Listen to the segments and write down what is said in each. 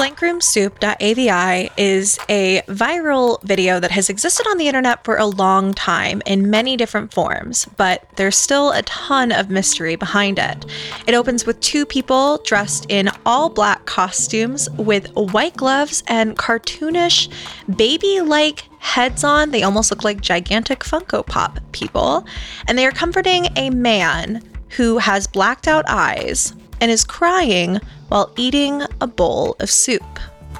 Blankroomsoup.avi is a viral video that has existed on the internet for a long time in many different forms, but there's still a ton of mystery behind it. It opens with two people dressed in all black costumes with white gloves and cartoonish baby like heads on. They almost look like gigantic Funko Pop people. And they are comforting a man who has blacked out eyes and is crying while eating a bowl of soup.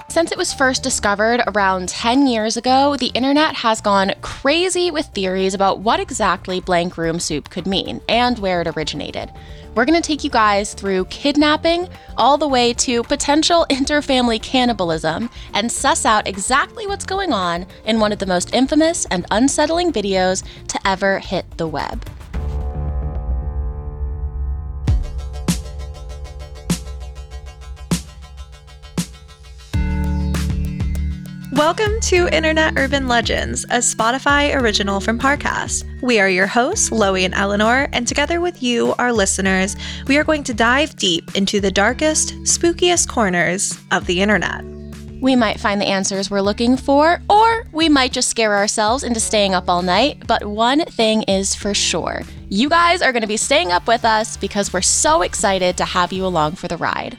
Since it was first discovered around 10 years ago, the internet has gone crazy with theories about what exactly blank room soup could mean and where it originated. We're going to take you guys through kidnapping all the way to potential interfamily cannibalism and suss out exactly what's going on in one of the most infamous and unsettling videos to ever hit the web. Welcome to Internet Urban Legends, a Spotify original from Parcast. We are your hosts, Loey and Eleanor, and together with you, our listeners, we are going to dive deep into the darkest, spookiest corners of the internet. We might find the answers we're looking for, or we might just scare ourselves into staying up all night. But one thing is for sure you guys are going to be staying up with us because we're so excited to have you along for the ride.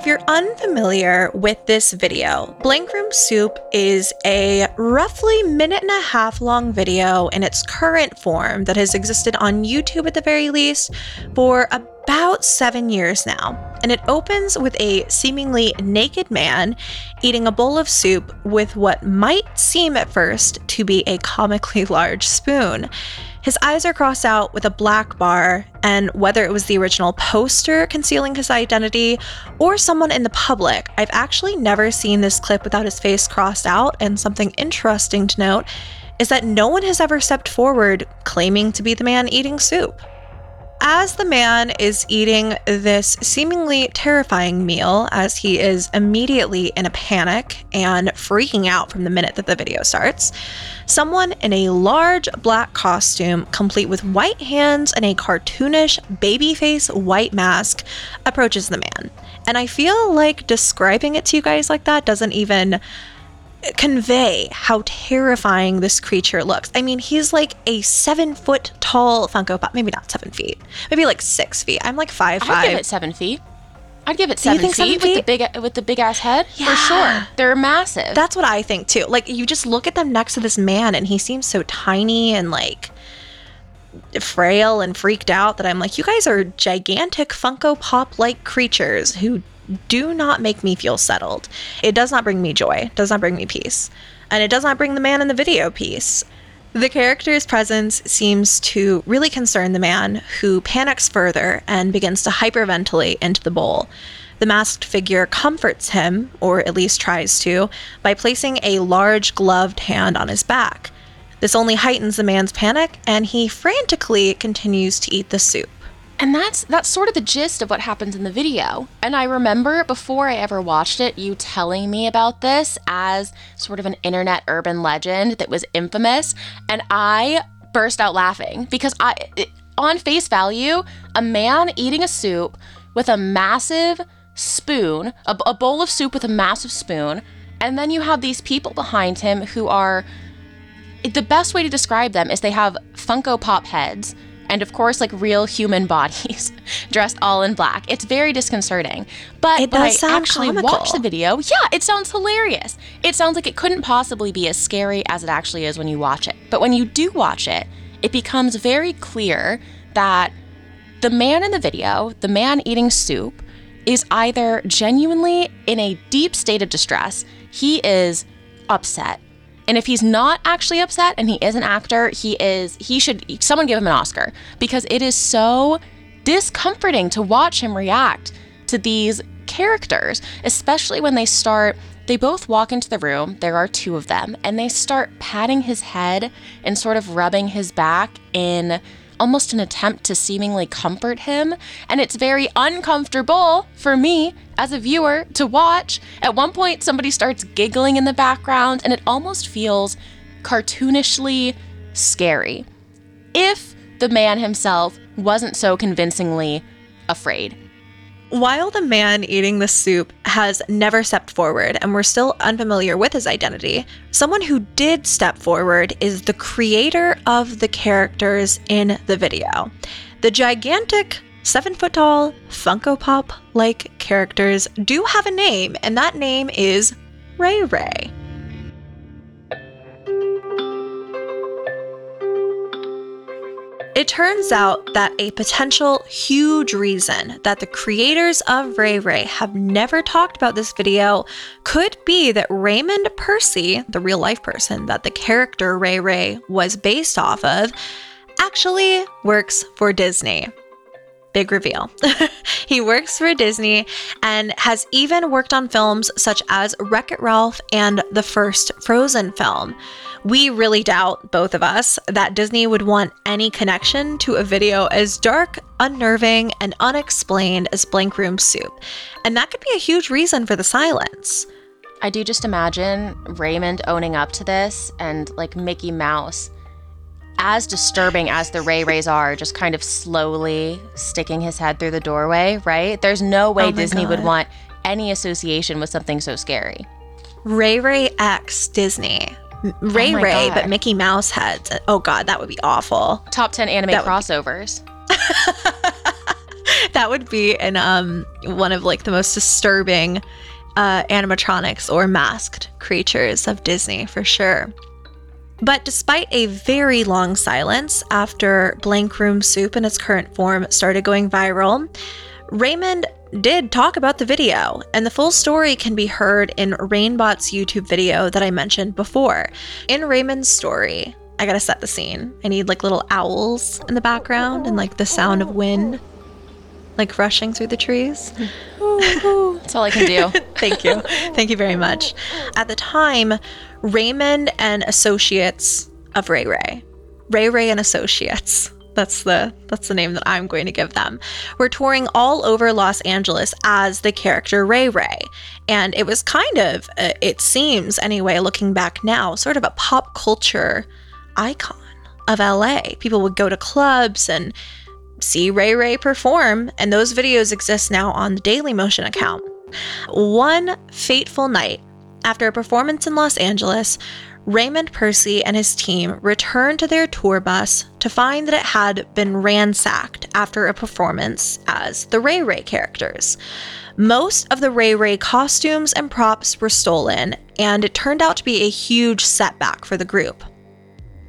If you're unfamiliar with this video, Blank Room Soup is a roughly minute and a half long video in its current form that has existed on YouTube at the very least for about seven years now. And it opens with a seemingly naked man eating a bowl of soup with what might seem at first to be a comically large spoon. His eyes are crossed out with a black bar, and whether it was the original poster concealing his identity or someone in the public, I've actually never seen this clip without his face crossed out. And something interesting to note is that no one has ever stepped forward claiming to be the man eating soup. As the man is eating this seemingly terrifying meal, as he is immediately in a panic and freaking out from the minute that the video starts, someone in a large black costume, complete with white hands and a cartoonish baby face white mask, approaches the man. And I feel like describing it to you guys like that doesn't even convey how terrifying this creature looks. I mean, he's like a seven foot tall Funko Pop. Maybe not seven feet. Maybe like six feet. I'm like five five. I'd give it seven feet. I'd give it seven, feet, seven feet, with the big with the big ass head Yeah. for sure. They're massive. That's what I think too. Like you just look at them next to this man, and he seems so tiny and like frail and freaked out that I'm like, you guys are gigantic Funko Pop like creatures who do not make me feel settled. It does not bring me joy, does not bring me peace, and it does not bring the man in the video peace. The character's presence seems to really concern the man, who panics further and begins to hyperventilate into the bowl. The masked figure comforts him, or at least tries to, by placing a large gloved hand on his back. This only heightens the man's panic, and he frantically continues to eat the soup. And that's that's sort of the gist of what happens in the video. And I remember before I ever watched it, you telling me about this as sort of an internet urban legend that was infamous, and I burst out laughing because I it, on face value, a man eating a soup with a massive spoon, a, a bowl of soup with a massive spoon, and then you have these people behind him who are the best way to describe them is they have Funko Pop heads and of course like real human bodies dressed all in black. It's very disconcerting. But It when I actually comical. watch the video, yeah, it sounds hilarious. It sounds like it couldn't possibly be as scary as it actually is when you watch it. But when you do watch it, it becomes very clear that the man in the video, the man eating soup, is either genuinely in a deep state of distress, he is upset. And if he's not actually upset and he is an actor, he is he should someone give him an Oscar. Because it is so discomforting to watch him react to these characters, especially when they start they both walk into the room, there are two of them, and they start patting his head and sort of rubbing his back in almost an attempt to seemingly comfort him. And it's very uncomfortable for me as a viewer to watch. At one point, somebody starts giggling in the background, and it almost feels cartoonishly scary. If the man himself wasn't so convincingly afraid. While the man eating the soup has never stepped forward and we're still unfamiliar with his identity, someone who did step forward is the creator of the characters in the video. The gigantic, seven foot tall, Funko Pop like characters do have a name, and that name is Ray Ray. It turns out that a potential huge reason that the creators of Ray Ray have never talked about this video could be that Raymond Persi, the real life person that the character Ray Ray was based off of, actually works for Disney. Big reveal. he works for Disney and has even worked on films such as Wreck It Ralph and the first Frozen film. We really doubt, both of us, that Disney would want any connection to a video as dark, unnerving, and unexplained as Blank Room Soup. And that could be a huge reason for the silence. I do just imagine Raymond owning up to this and like Mickey Mouse, as disturbing as the Ray Rays are, just kind of slowly sticking his head through the doorway, right? There's no way Oh Disney would want any association with something so scary. Ray Ray X Disney. M- Ray Oh Ray, God. but Mickey Mouse heads. Oh god, that would be awful. Top 10 anime That would be- crossovers. that would be an um one of like the most disturbing uh animatronics or masked creatures of Disney for sure. But despite a very long silence after Blank Room Soup in its current form started going viral, Raymond did talk about the video, and the full story can be heard in Reignbot's YouTube video that I mentioned before. In Raymond's story, I gotta set the scene. I need like little owls in the background and like the sound of wind like rushing through the trees. That's all I can do. Thank you. Thank you very much. At the time, Raymond and Associates of Ray Ray, Ray Ray and Associates. That's the that's the name that I'm going to give them. We're touring all over Los Angeles as the character Ray Ray, and it was kind of, uh, it seems anyway, looking back now, sort of a pop culture icon of LA. People would go to clubs and see Ray Ray perform, and those videos exist now on the Daily Motion account. One fateful night, after a performance in Los Angeles, Raymond Persi and his team returned to their tour bus to find that it had been ransacked after a performance as the Ray Ray characters. Most of the Ray Ray costumes and props were stolen, and it turned out to be a huge setback for the group.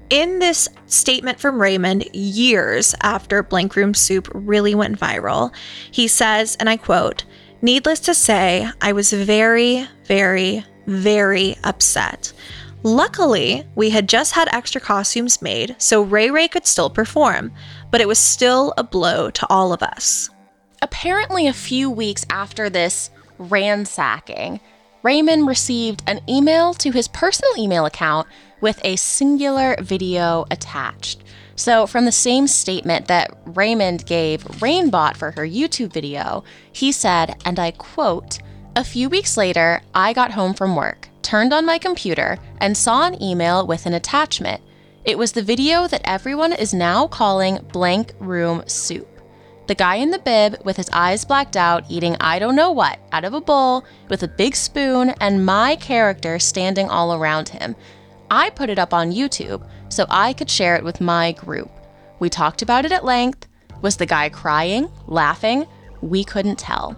In this statement from Raymond, years after Blank Room Soup really went viral, he says, and I quote, Needless to say, I was very, very, very upset. Luckily, we had just had extra costumes made, so Ray Ray could still perform, but it was still a blow to all of us. Apparently, a few weeks after this ransacking, Raymond received an email to his personal email account with a singular video attached. So, from the same statement that Raymond gave Reignbot for her YouTube video, he said, and I quote, A few weeks later, I got home from work, turned on my computer, and saw an email with an attachment. It was the video that everyone is now calling Blank Room Soup. The guy in the bib with his eyes blacked out eating I don't know what out of a bowl with a big spoon and my character standing all around him. I put it up on YouTube so I could share it with my group. We talked about it at length. Was the guy crying, laughing? We couldn't tell.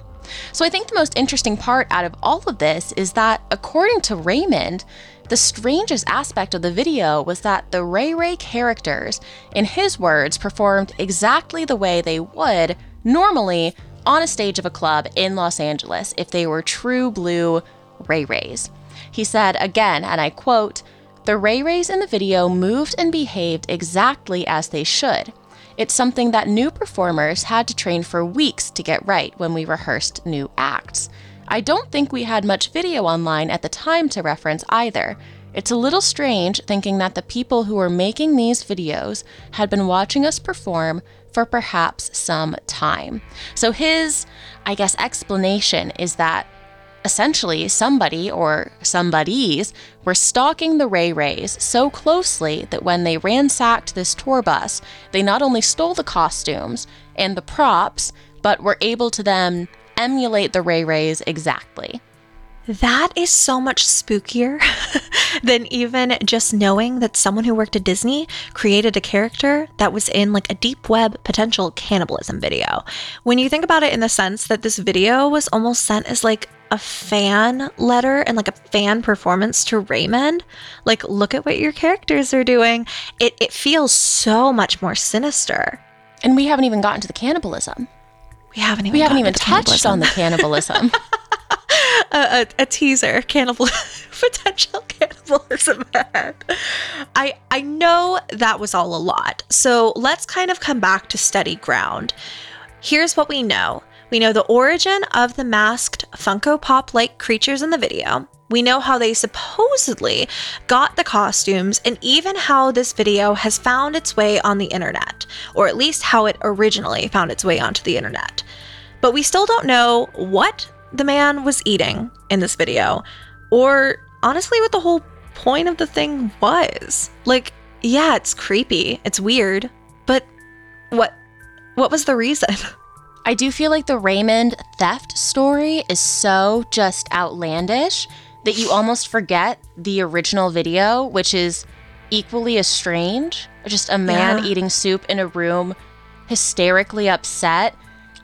So I think the most interesting part out of all of this is that, according to Raymond, the strangest aspect of the video was that the Ray Ray characters, in his words, performed exactly the way they would normally on a stage of a club in Los Angeles if they were true blue Ray Rays. He said again, and I quote, the Ray Rays in the video moved and behaved exactly as they should. It's something that new performers had to train for weeks to get right when we rehearsed new acts. I don't think we had much video online at the time to reference either. It's a little strange thinking that the people who were making these videos had been watching us perform for perhaps some time. So his, I guess, explanation is that essentially somebody or somebodies were stalking the Ray Rays so closely that when they ransacked this tour bus, they not only stole the costumes and the props, but were able to then emulate the Ray Rays exactly. That is so much spookier than even just knowing that someone who worked at Disney created a character that was in like a deep web potential cannibalism video. When you think about it in the sense that this video was almost sent as like a fan letter and like a fan performance to Raymond, like look at what your characters are doing. It it feels so much more sinister. And we haven't even gotten to the cannibalism. We haven't even We haven't even to touched on the cannibalism. a, a, a teaser cannibal potential cannibalism ad. I I know that was all a lot. So let's kind of come back to steady ground. Here's what we know. We know the origin of the masked Funko Pop like creatures in the video. We know how they supposedly got the costumes and even how this video has found its way on the internet, or at least how it originally found its way onto the internet. But we still don't know what the man was eating in this video, or honestly, what the whole point of the thing was. Like, yeah, it's creepy, it's weird, but what what was the reason? I do feel like the Raymond theft story is so just outlandish that you almost forget the original video, which is equally as strange. Just a man Yeah. eating soup in a room, hysterically upset.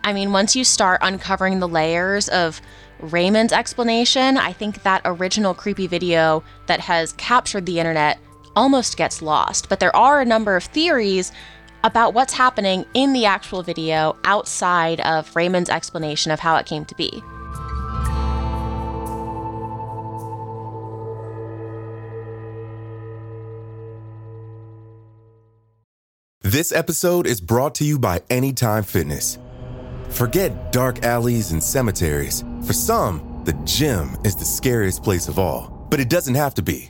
I mean, once you start uncovering the layers of Raymond's explanation, I think that original creepy video that has captured the internet almost gets lost. But there are a number of theories about what's happening in the actual video outside of Raymond's explanation of how it came to be. This episode is brought to you by Anytime Fitness. Forget dark alleys and cemeteries. For some, the gym is the scariest place of all, but it doesn't have to be.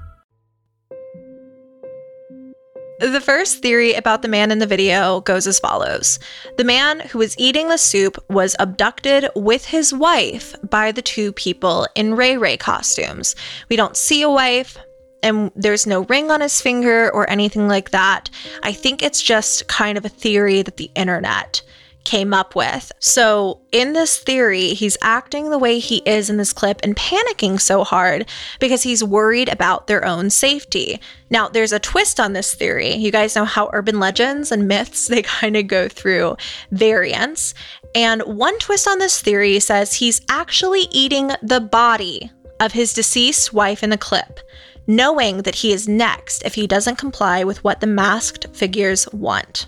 The first theory about the man in the video goes as follows The man who was eating the soup was abducted with his wife by the two people in Ray Ray costumes. We don't see a wife, and there's no ring on his finger or anything like that. I think it's just kind of a theory that the internet came up with. So, in this theory, he's acting the way he is in this clip and panicking so hard because he's worried about their own safety. Now, there's a twist on this theory. You guys know how urban legends and myths they kind of go through variants. And one twist on this theory says he's actually eating the body of his deceased wife in the clip, knowing that he is next if he doesn't comply with what the masked figures want.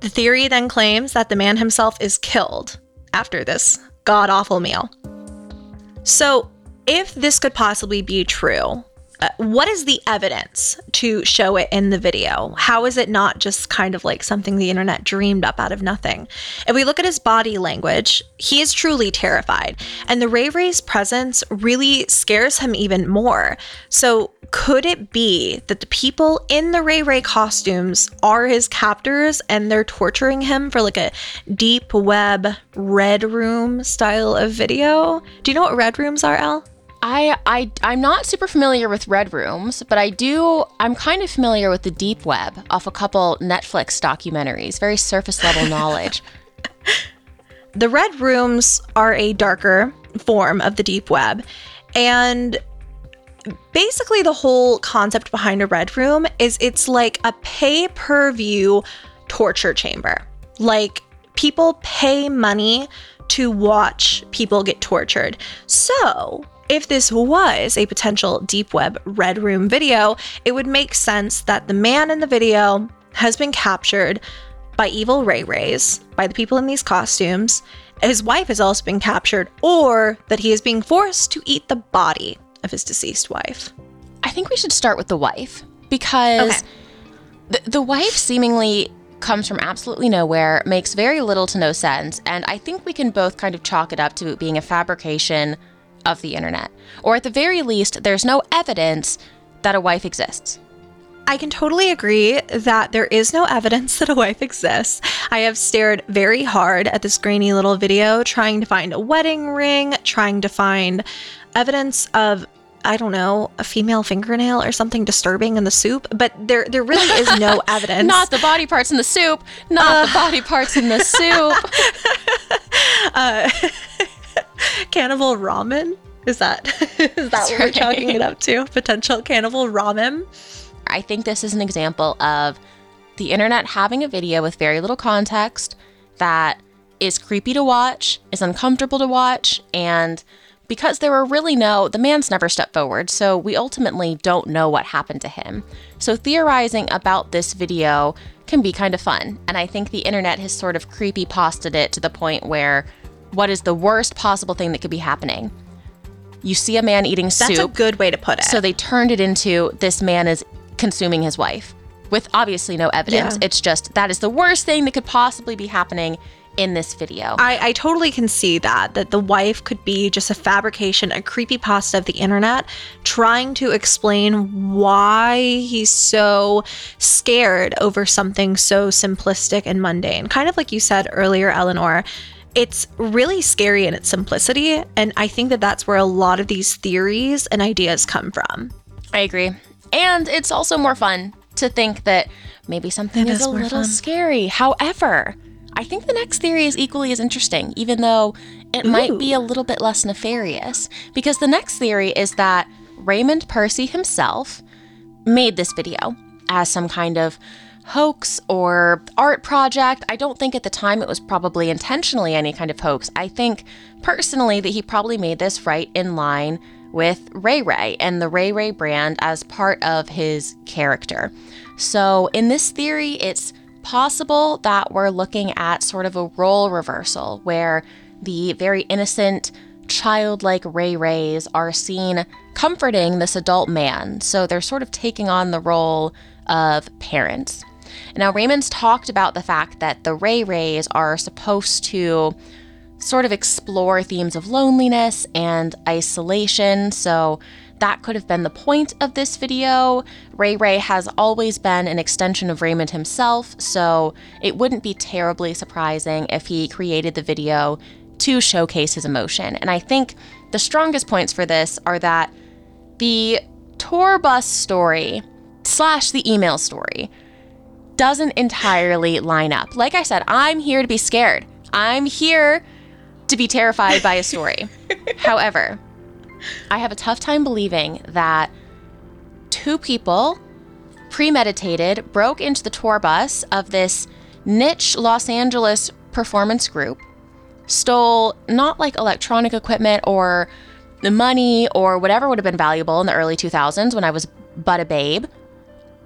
The theory then claims that the man himself is killed after this god awful meal. So, if this could possibly be true, uh, what is the evidence to show it in the video? How is it not just kind of like something the internet dreamed up out of nothing? If we look at his body language, he is truly terrified, and the Ray Ray's presence really scares him even more. So, could it be that the people in the Ray Ray costumes are his captors and they're torturing him for like a deep web red room style of video? Do you know what red rooms are, Al? I, I I'm not super familiar with red rooms, but I do I'm kind of familiar with the deep web off a couple Netflix documentaries, very surface level knowledge. The red rooms are a darker form of the deep web and basically the whole concept behind a red room is it's like a pay-per-view torture chamber. Like people pay money to watch people get tortured. So, if this was a potential deep web red room video, it would make sense that the man in the video has been captured by evil Ray Rays, by the people in these costumes. His wife has also been captured, or that he is being forced to eat the body of his deceased wife. I think we should start with the wife because Okay. the, the wife seemingly comes from absolutely nowhere, makes very little to no sense, and I think we can both kind of chalk it up to it being a fabrication of the internet. Or at the very least, there's no evidence that a wife exists. I can totally agree that there is no evidence that a wife exists. I have stared very hard at this grainy little video, trying to find a wedding ring, trying to find evidence of I don't know, a female fingernail or something disturbing in the soup, but there there really is no evidence. Not the body parts in the soup, not the uh. body parts in the soup. Uh, cannibal ramen. Is that is that what we're right. chalking it up to? Potential cannibal ramen. I think this is an example of the internet having a video with very little context that is creepy to watch, is uncomfortable to watch, and because there were really no, the man's never stepped forward, so we ultimately don't know what happened to him. So theorizing about this video can be kind of fun, and I think the internet has sort of creepy pasted it to the point where what is the worst possible thing that could be happening? You see a man eating That's soup. That's a good way to put it. So they turned it into this man is consuming his wife with obviously no evidence. Yeah. It's just that is the worst thing that could possibly be happening in this video. I, I totally can see that that the wife could be just a fabrication, a creepy pasta of the internet, trying to explain why he's so scared over something so simplistic and mundane. Kind of like you said earlier, Eleanor. It's really scary in its simplicity, and I think that that's where a lot of these theories and ideas come from. I agree. And it's also more fun to think that maybe something It is, is a little fun. scary. However, I think the next theory is equally as interesting, even though it might be a little bit less nefarious. Because the next theory is that Raymond Persi himself made this video as some kind of hoax or art project. I don't think at the time it was probably intentionally any kind of hoax. I think personally that he probably made this right in line with Ray Ray and the Ray Ray brand as part of his character. So, in this theory, it's possible that we're looking at sort of a role reversal where the very innocent, childlike Ray Rays are seen comforting this adult man. So they're sort of taking on the role of parents. Now, Raymond's talked about the fact that the Ray Rays are supposed to sort of explore themes of loneliness and isolation. So that could have been the point of this video. Ray Ray has always been an extension of Raymond himself, so it wouldn't be terribly surprising if he created the video to showcase his emotion. And I think the strongest points for this are that the tour bus story slash the email story doesn't entirely line up. Like I said, I'm here to be scared. I'm here to be terrified by a story. However, I have a tough time believing that two people premeditated broke into the tour bus of this niche Los Angeles performance group, stole not like electronic equipment or the money or whatever would have been valuable in the early 2000s when I was but a babe,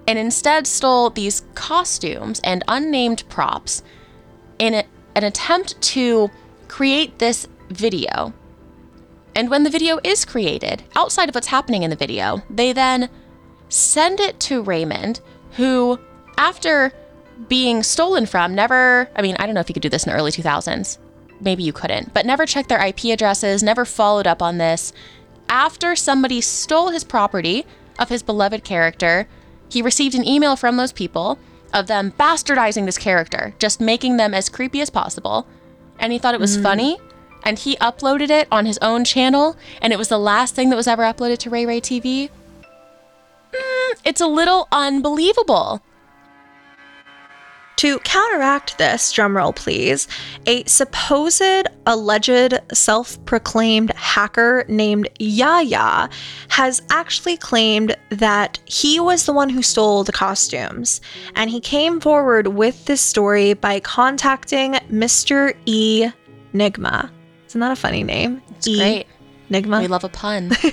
and instead stole these costumes and unnamed props in a, an attempt to create this video And when the video is created, outside of what's happening in the video, they then send it to Raymond, who, after being stolen from, never, I mean, I don't know if you could do this in the early 2000s. Maybe you couldn't, but never checked their IP addresses, never followed up on this. After somebody stole his property of his beloved character, he received an email from those people of them bastardizing this character, just making them as creepy as possible. And he thought it was mm. funny, and he uploaded it on his own channel, and it was the last thing that was ever uploaded to Ray Ray TV. Mm, it's a little unbelievable. To counteract this, drumroll please, a supposed alleged self proclaimed hacker named Yaya has actually claimed that he was the one who stole the costumes. And he came forward with this story by contacting Mr. E. Nigma. Isn't that a funny name? It's E. great. Nigma. We love a pun.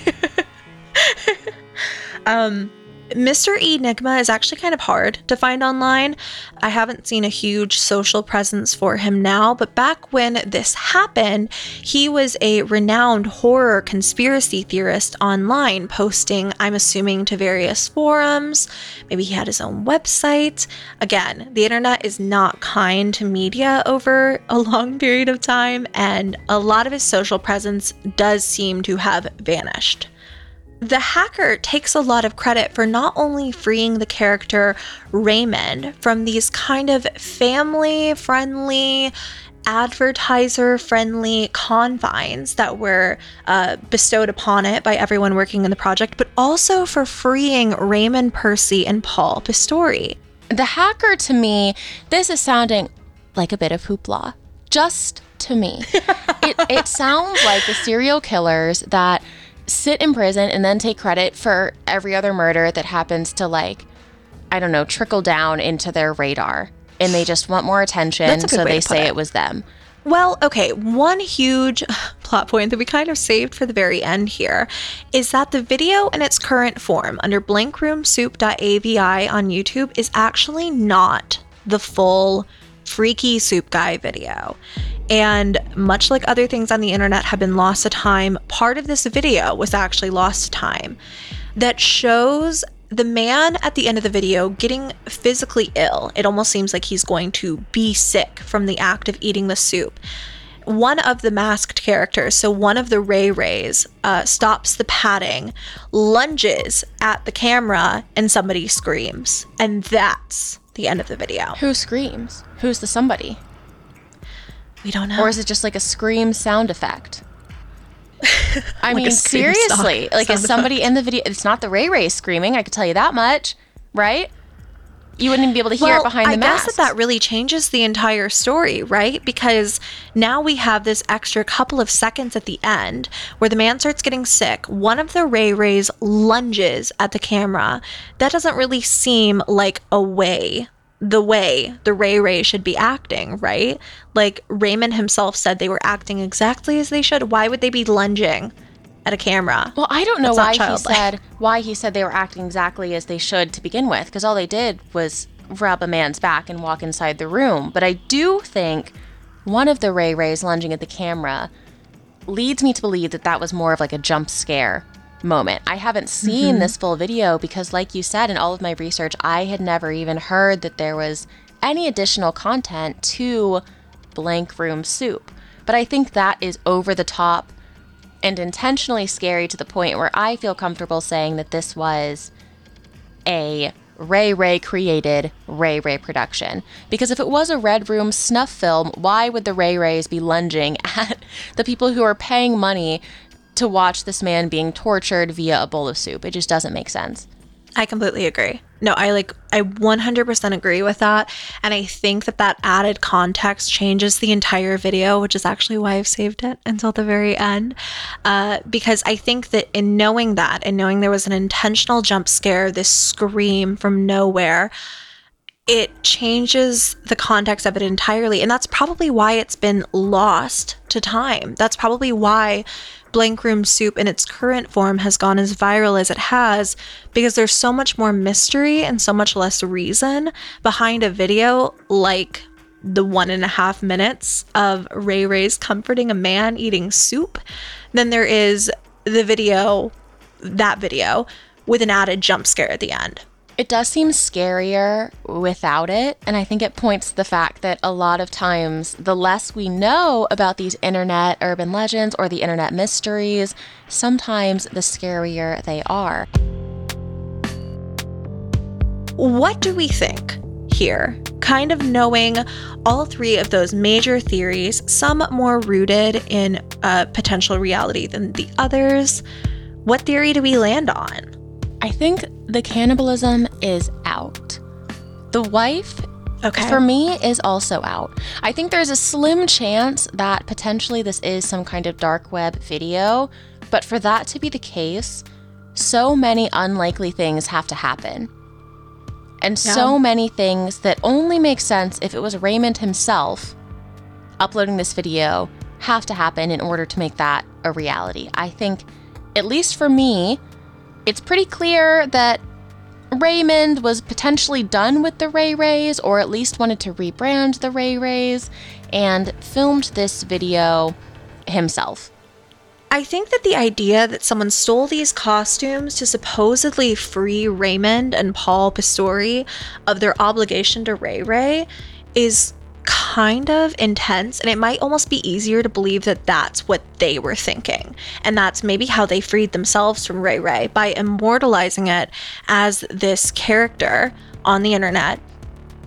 Um, Mr. Enigma is actually kind of hard to find online. I haven't seen a huge social presence for him now, but back when this happened, he was a renowned horror conspiracy theorist online, posting, I'm assuming, to various forums. Maybe he had his own website. Again, the internet is not kind to media over a long period of time, and a lot of his social presence does seem to have vanished. The hacker takes a lot of credit for not only freeing the character Raymond from these kind of family friendly, advertiser friendly confines that were uh, bestowed upon it by everyone working in the project, but also for freeing Raymond Persi and Paul Pistori. the hacker to me, this is sounding like a bit of hoopla. Just to me. it, it sounds like the serial killers that sit in prison and then take credit for every other murder that happens to, like, I don't know, trickle down into their radar. And they just want more attention, That's a good so they say it. it was them. Well, okay, one huge plot point that we kind of saved for the very end here is that the video in its current form under blankroomsoup.avi on YouTube is actually not the full freaky soup guy video. And much like other things on the internet have been lost to time, part of this video was actually lost to time that shows the man at the end of the video getting physically ill. It almost seems like he's going to be sick from the act of eating the soup. One of the masked characters, so one of the Ray Rays, uh, stops the padding, lunges at the camera, and somebody screams. And that's the end of the video. Who screams? Who's the somebody? We don't know. Or is it just like a scream sound effect? I Like mean, seriously, like is somebody in the video? It's not the Ray Ray screaming. I could tell you that much, right? You wouldn't even be able to hear it behind I the guess mask. that that really changes the entire story, right? Because now we have this extra couple of seconds at the end where the man starts getting sick. One of the Ray Rays lunges at the camera. That doesn't really seem like a way, the way the Ray Ray should be acting, right? Like Raymond himself said they were acting exactly as they should. Why would they be lunging at a camera? Well, I don't know why he said why he said they were acting exactly as they should to begin with, because all they did was rub a man's back and walk inside the room. But I do think one of the Ray Rays lunging at the camera leads me to believe that that was more of like a jump scare moment. I haven't seen Mm-hmm. this full video because, like you said, in all of my research, I had never even heard that there was any additional content to Blank Room Soup. But I think that is over the top and intentionally scary to the point where I feel comfortable saying that this was a Ray Ray created Ray Ray production. Because if it was a Red Room snuff film, why would the Ray Rays be lunging at the people who are paying money to watch this man being tortured via a bowl of soup? It just doesn't make sense. I completely agree. No, I like I 100% agree with that and I think that that added context changes the entire video, which is actually why I've saved it until the very end. Uh, because I think that in knowing that and knowing there was an intentional jump scare, this scream from nowhere, it changes the context of it entirely. And that's probably why it's been lost to time. That's probably why Blank Room Soup in its current form has gone as viral as it has, because there's so much more mystery and so much less reason behind a video like the one and a half minutes of Ray Ray's comforting a man eating soup than there is the video, that video, with an added jump scare at the end. It does seem scarier without it. And I think it points to the fact that a lot of times, the less we know about these internet urban legends or the internet mysteries, sometimes the scarier they are. What do we think here? Kind of knowing all three of those major theories, some more rooted in a potential reality than the others. What theory do we land on? I think the cannibalism is out. The wife, Okay. for me, is also out. I think there's a slim chance that potentially this is some kind of dark web video, but for that to be the case, so many unlikely things have to happen. And so many things that only make sense if it was Raymond himself uploading this video have to happen in order to make that a reality. I think, at least for me, it's pretty clear that Raymond was potentially done with the Ray Rays, or at least wanted to rebrand the Ray Rays, and filmed this video himself. I think that the idea that someone stole these costumes to supposedly free Raymond and Paul Pistori of their obligation to Ray Ray is kind of intense and it might almost be easier to believe that that's what they were thinking. And that's maybe how they freed themselves from Ray Ray by immortalizing it as this character on the internet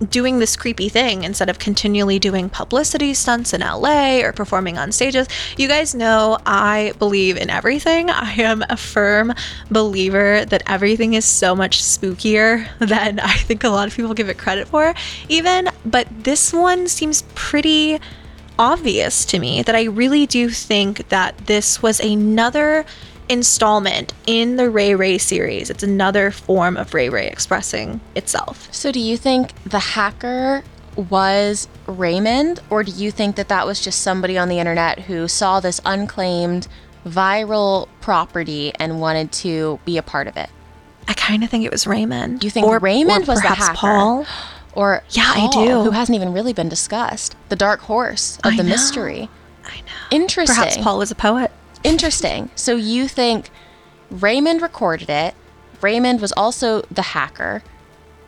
doing this creepy thing instead of continually doing publicity stunts in LA or performing on stages. You guys know I believe in everything. I am a firm believer that everything is so much spookier than I think a lot of people give it credit for, even. But this one seems pretty obvious to me that I really do think that this was another installment in the Ray Ray series. It's another form of Ray Ray expressing itself. So, do you think the hacker was Raymond, or do you think that that was just somebody on the internet who saw this unclaimed viral property and wanted to be a part of it? I kind of think it was Raymond. You think or, Raymond was the hacker? Paul? Or Yeah, I do. Who hasn't even really been discussed? The dark horse of I the know. mystery. I know. Interesting. Perhaps Paul was a poet. Interesting. So you think Raymond recorded it. Raymond was also the hacker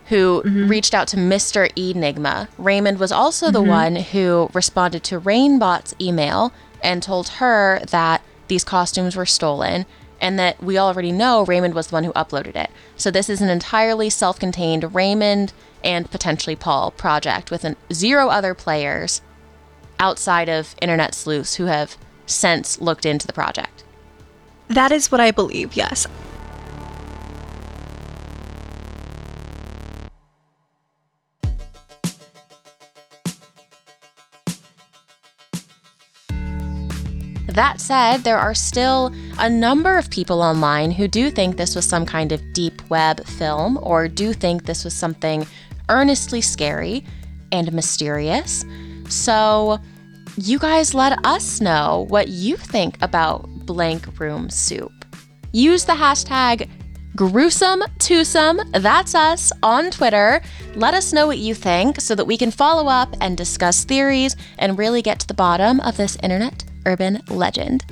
who mm-hmm. reached out to Mr. Enigma. Raymond was also the mm-hmm. one who responded to Reignbot's email and told her that these costumes were stolen and that we already know Raymond was the one who uploaded it. So this is an entirely self-contained Raymond and potentially Paul project with an, zero other players outside of internet sleuths who have since looked into the project. That is what I believe, yes. That said, there are still a number of people online who do think this was some kind of deep web film or do think this was something earnestly scary and mysterious. So, you guys let us know what you think about Blank Room Soup. Use the hashtag gruesome twosome, that's us, on Twitter. Let us know what you think so that we can follow up and discuss theories and really get to the bottom of this internet urban legend.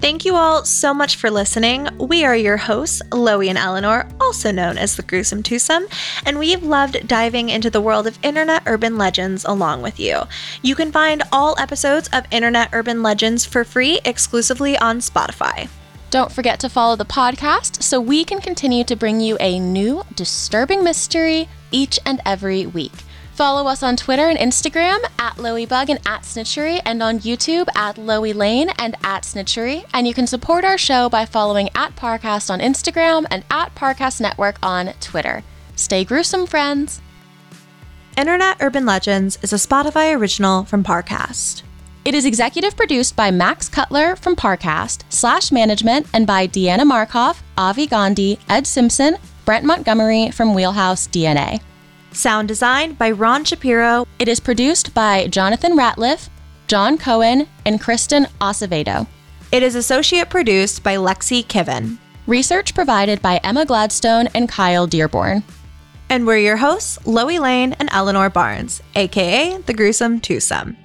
Thank you all so much for listening. We are your hosts, Loey and Eleanor, also known as the Gruesome Twosome, and we've loved diving into the world of internet urban legends along with you. You can find all episodes of Internet Urban Legends for free exclusively on Spotify. Don't forget to follow the podcast so we can continue to bring you a new disturbing mystery each and every week. Follow us on Twitter and Instagram at LoeyBug and at Snitchery, and on YouTube at Loey Lane and at Snitchery. And you can support our show by following at Parcast on Instagram and at Parcast Network on Twitter. Stay gruesome, friends. Internet Urban Legends is a Spotify original from Parcast. It is executive produced by Max Cutler from Parcast, slash management, and by Deanna Markov, Avi Gandhi, Ed Simpson, Brent Montgomery from Wheelhouse DNA. Sound design by Ron Shapiro. It is produced by Jonathan Ratliff, John Cohen, and Kristen Acevedo. It is associate produced by Lexi Kiven. Research provided by Emma Gladstone and Kyle Dearborn. And we're your hosts, Loey Lane and Eleanor Barnes, aka the Gruesome Twosome.